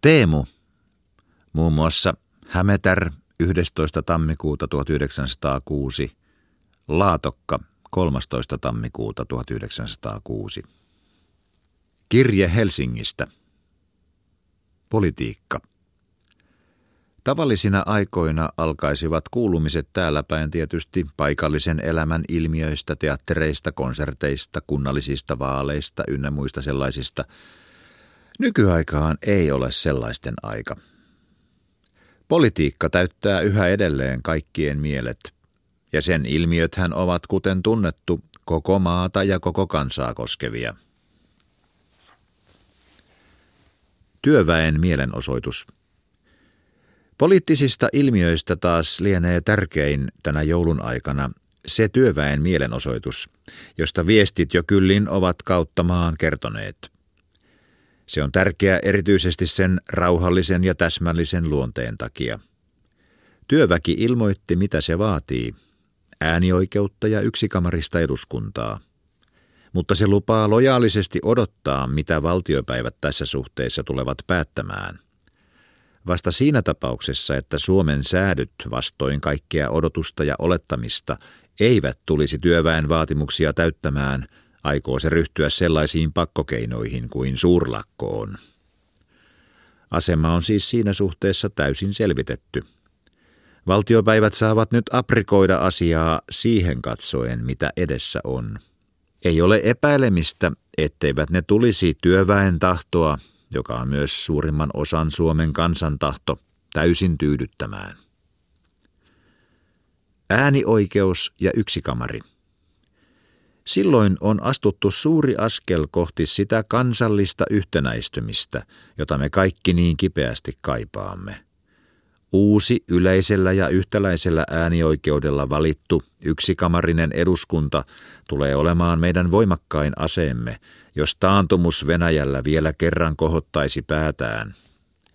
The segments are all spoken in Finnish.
Teemu, muun muassa Hämetär 11. tammikuuta 1906, Laatokka 13. tammikuuta 1906. Kirje Helsingistä. Politiikka. Tavallisina aikoina alkaisivat kuulumiset täällä päin tietysti paikallisen elämän ilmiöistä, teattereista, konserteista, kunnallisista vaaleista ynnä muista sellaisista. Nykyaikaan ei ole sellaisten aika. Politiikka täyttää yhä edelleen kaikkien mielet, ja sen ilmiöthän ovat kuten tunnettu koko maata ja koko kansaa koskevia. Työväen mielenosoitus – Poliittisista ilmiöistä taas lienee tärkein tänä joulun aikana se työväen mielenosoitus, josta viestit jo kyllin ovat kautta maan kertoneet. Se on tärkeä erityisesti sen rauhallisen ja täsmällisen luonteen takia. Työväki ilmoitti, mitä se vaatii. Äänioikeutta ja yksikamarista eduskuntaa. Mutta se lupaa lojaalisesti odottaa, mitä valtiopäivät tässä suhteessa tulevat päättämään – Vasta siinä tapauksessa, että Suomen säädyt vastoin kaikkea odotusta ja olettamista eivät tulisi työväen vaatimuksia täyttämään, aikoo se ryhtyä sellaisiin pakkokeinoihin kuin suurlakko on. Asema on siis siinä suhteessa täysin selvitetty. Valtiopäivät saavat nyt aprikoida asiaa siihen katsoen, mitä edessä on. Ei ole epäilemistä, etteivät ne tulisi työväen tahtoa joka on myös suurimman osan Suomen kansantahto, täysin tyydyttämään. Äänioikeus ja yksikamari. Silloin on astuttu suuri askel kohti sitä kansallista yhtenäistymistä, jota me kaikki niin kipeästi kaipaamme. Uusi yleisellä ja yhtäläisellä äänioikeudella valittu yksikamarinen eduskunta tulee olemaan meidän voimakkain aseemme, jos taantumus Venäjällä vielä kerran kohottaisi päätään.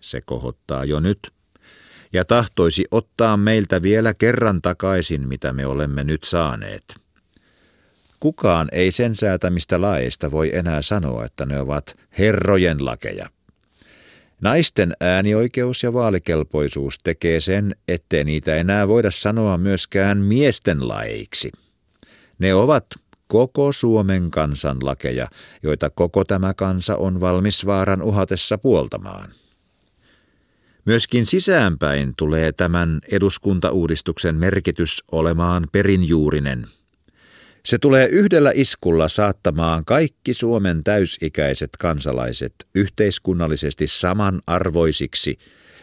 Se kohottaa jo nyt. Ja tahtoisi ottaa meiltä vielä kerran takaisin, mitä me olemme nyt saaneet. Kukaan ei sen säätämistä laeista voi enää sanoa, että ne ovat herrojen lakeja. Naisten äänioikeus ja vaalikelpoisuus tekee sen, ettei niitä enää voida sanoa myöskään miesten laeiksi. Ne ovat koko Suomen kansan lakeja, joita koko tämä kansa on valmis vaaran uhatessa puoltamaan. Myöskin sisäänpäin tulee tämän eduskuntauudistuksen merkitys olemaan perinjuurinen – se tulee yhdellä iskulla saattamaan kaikki Suomen täysikäiset kansalaiset yhteiskunnallisesti samanarvoisiksi,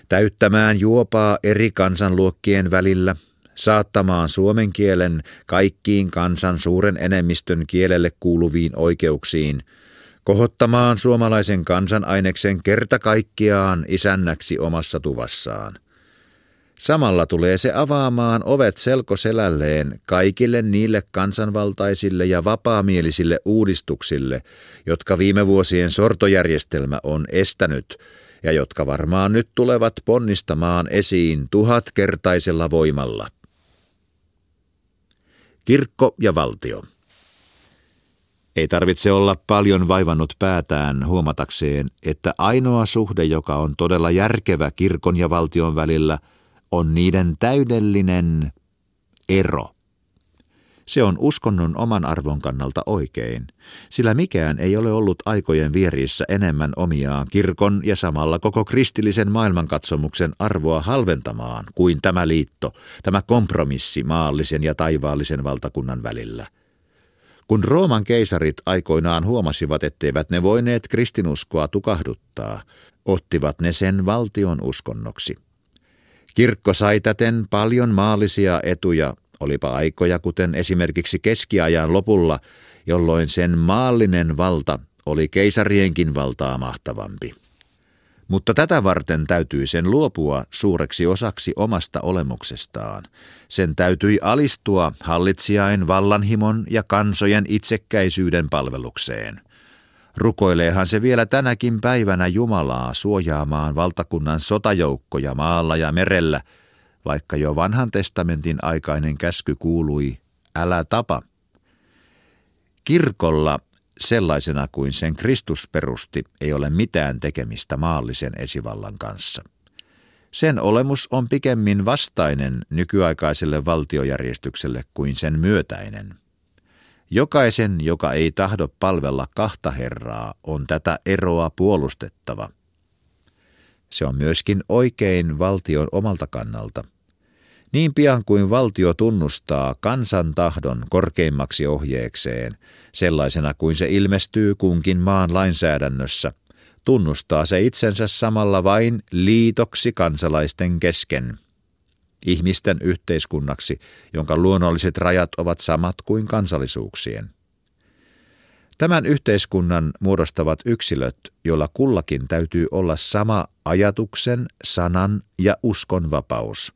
täyttämään juopaa eri kansanluokkien välillä, saattamaan suomen kielen kaikkiin kansan suuren enemmistön kielelle kuuluviin oikeuksiin, kohottamaan suomalaisen kansanaineksen kerta kaikkiaan isännäksi omassa tuvassaan. Samalla tulee se avaamaan ovet selkoselälleen kaikille niille kansanvaltaisille ja vapaamielisille uudistuksille, jotka viime vuosien sortojärjestelmä on estänyt ja jotka varmaan nyt tulevat ponnistamaan esiin tuhatkertaisella voimalla. Kirkko ja valtio. Ei tarvitse olla paljon vaivannut päätään huomatakseen, että ainoa suhde, joka on todella järkevä kirkon ja valtion välillä – on niiden täydellinen ero. Se on uskonnon oman arvon kannalta oikein, sillä mikään ei ole ollut aikojen vierissä enemmän omiaan kirkon ja samalla koko kristillisen maailmankatsomuksen arvoa halventamaan kuin tämä liitto, tämä kompromissi maallisen ja taivaallisen valtakunnan välillä. Kun Rooman keisarit aikoinaan huomasivat, etteivät ne voineet kristinuskoa tukahduttaa, ottivat ne sen valtion uskonnoksi. Kirkko sai täten paljon maallisia etuja, olipa aikoja kuten esimerkiksi keskiajan lopulla, jolloin sen maallinen valta oli keisarienkin valtaa mahtavampi. Mutta tätä varten täytyi sen luopua suureksi osaksi omasta olemuksestaan. Sen täytyi alistua hallitsijain vallanhimon ja kansojen itsekkäisyyden palvelukseen – Rukoileehan se vielä tänäkin päivänä Jumalaa suojaamaan valtakunnan sotajoukkoja maalla ja merellä, vaikka jo vanhan testamentin aikainen käsky kuului, älä tapa. Kirkolla sellaisena kuin sen Kristus perusti, ei ole mitään tekemistä maallisen esivallan kanssa. Sen olemus on pikemmin vastainen nykyaikaiselle valtiojärjestykselle kuin sen myötäinen. Jokaisen, joka ei tahdo palvella kahta herraa, on tätä eroa puolustettava. Se on myöskin oikein valtion omalta kannalta. Niin pian kuin valtio tunnustaa kansan tahdon korkeimmaksi ohjeekseen, sellaisena kuin se ilmestyy kunkin maan lainsäädännössä, tunnustaa se itsensä samalla vain liitoksi kansalaisten kesken, ihmisten yhteiskunnaksi, jonka luonnolliset rajat ovat samat kuin kansallisuuksien. Tämän yhteiskunnan muodostavat yksilöt, joilla kullakin täytyy olla sama ajatuksen, sanan ja uskon vapaus.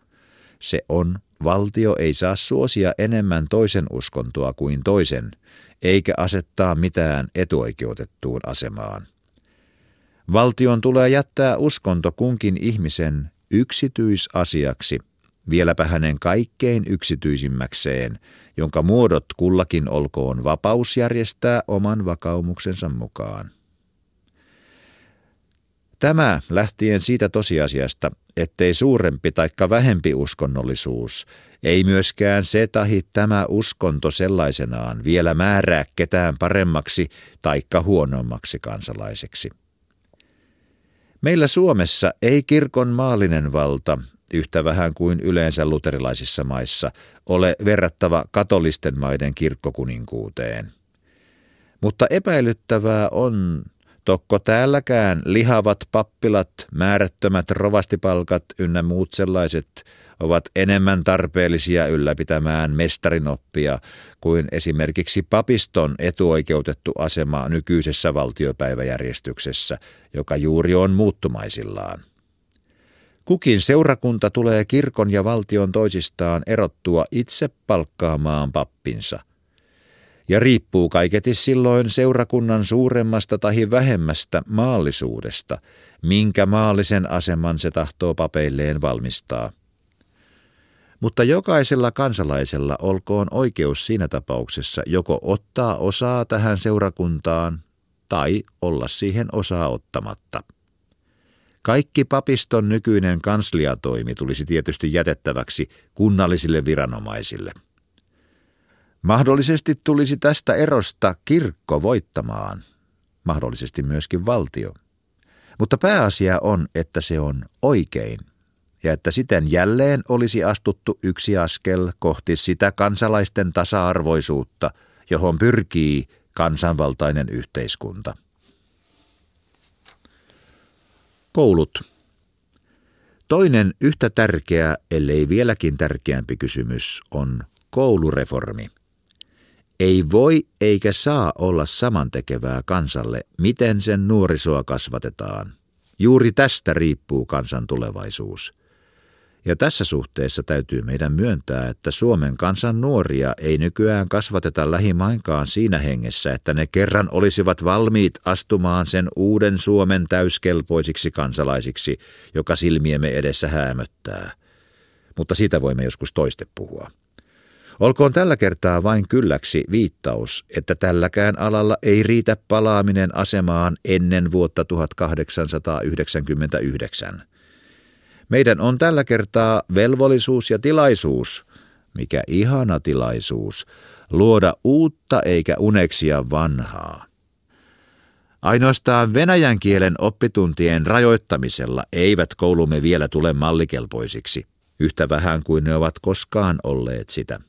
Se on, valtio ei saa suosia enemmän toisen uskontoa kuin toisen, eikä asettaa mitään etuoikeutettuun asemaan. Valtion tulee jättää uskonto kunkin ihmisen yksityisasiaksi, vieläpä hänen kaikkein yksityisimmäkseen, jonka muodot kullakin olkoon vapaus järjestää oman vakaumuksensa mukaan. Tämä lähtien siitä tosiasiasta, ettei suurempi taikka vähempi uskonnollisuus, ei myöskään se tahi tämä uskonto sellaisenaan vielä määrää ketään paremmaksi taikka huonommaksi kansalaiseksi. Meillä Suomessa ei kirkon maallinen valta, yhtä vähän kuin yleensä luterilaisissa maissa, ole verrattava katolisten maiden kirkkokuninkuuteen. Mutta epäilyttävää on, tokko täälläkään lihavat pappilat, määrättömät rovastipalkat ynnä muut sellaiset – ovat enemmän tarpeellisia ylläpitämään mestarinoppia kuin esimerkiksi papiston etuoikeutettu asema nykyisessä valtiopäiväjärjestyksessä, joka juuri on muuttumaisillaan. Kukin seurakunta tulee kirkon ja valtion toisistaan erottua itse palkkaamaan pappinsa. Ja riippuu kaiketi silloin seurakunnan suuremmasta tai vähemmästä maallisuudesta, minkä maallisen aseman se tahtoo papeilleen valmistaa – mutta jokaisella kansalaisella olkoon oikeus siinä tapauksessa joko ottaa osaa tähän seurakuntaan tai olla siihen osaa ottamatta. Kaikki papiston nykyinen kansliatoimi tulisi tietysti jätettäväksi kunnallisille viranomaisille. Mahdollisesti tulisi tästä erosta kirkko voittamaan, mahdollisesti myöskin valtio. Mutta pääasia on, että se on oikein ja että siten jälleen olisi astuttu yksi askel kohti sitä kansalaisten tasa-arvoisuutta, johon pyrkii kansanvaltainen yhteiskunta. Koulut. Toinen yhtä tärkeä, ellei vieläkin tärkeämpi kysymys on koulureformi. Ei voi eikä saa olla samantekevää kansalle, miten sen nuorisoa kasvatetaan. Juuri tästä riippuu kansan tulevaisuus. Ja tässä suhteessa täytyy meidän myöntää, että Suomen kansan nuoria ei nykyään kasvateta lähimainkaan siinä hengessä, että ne kerran olisivat valmiit astumaan sen uuden Suomen täyskelpoisiksi kansalaisiksi, joka silmiemme edessä häämöttää. Mutta siitä voimme joskus toiste puhua. Olkoon tällä kertaa vain kylläksi viittaus, että tälläkään alalla ei riitä palaaminen asemaan ennen vuotta 1899. Meidän on tällä kertaa velvollisuus ja tilaisuus, mikä ihana tilaisuus, luoda uutta eikä uneksia vanhaa. Ainoastaan venäjän kielen oppituntien rajoittamisella eivät koulumme vielä tule mallikelpoisiksi, yhtä vähän kuin ne ovat koskaan olleet sitä.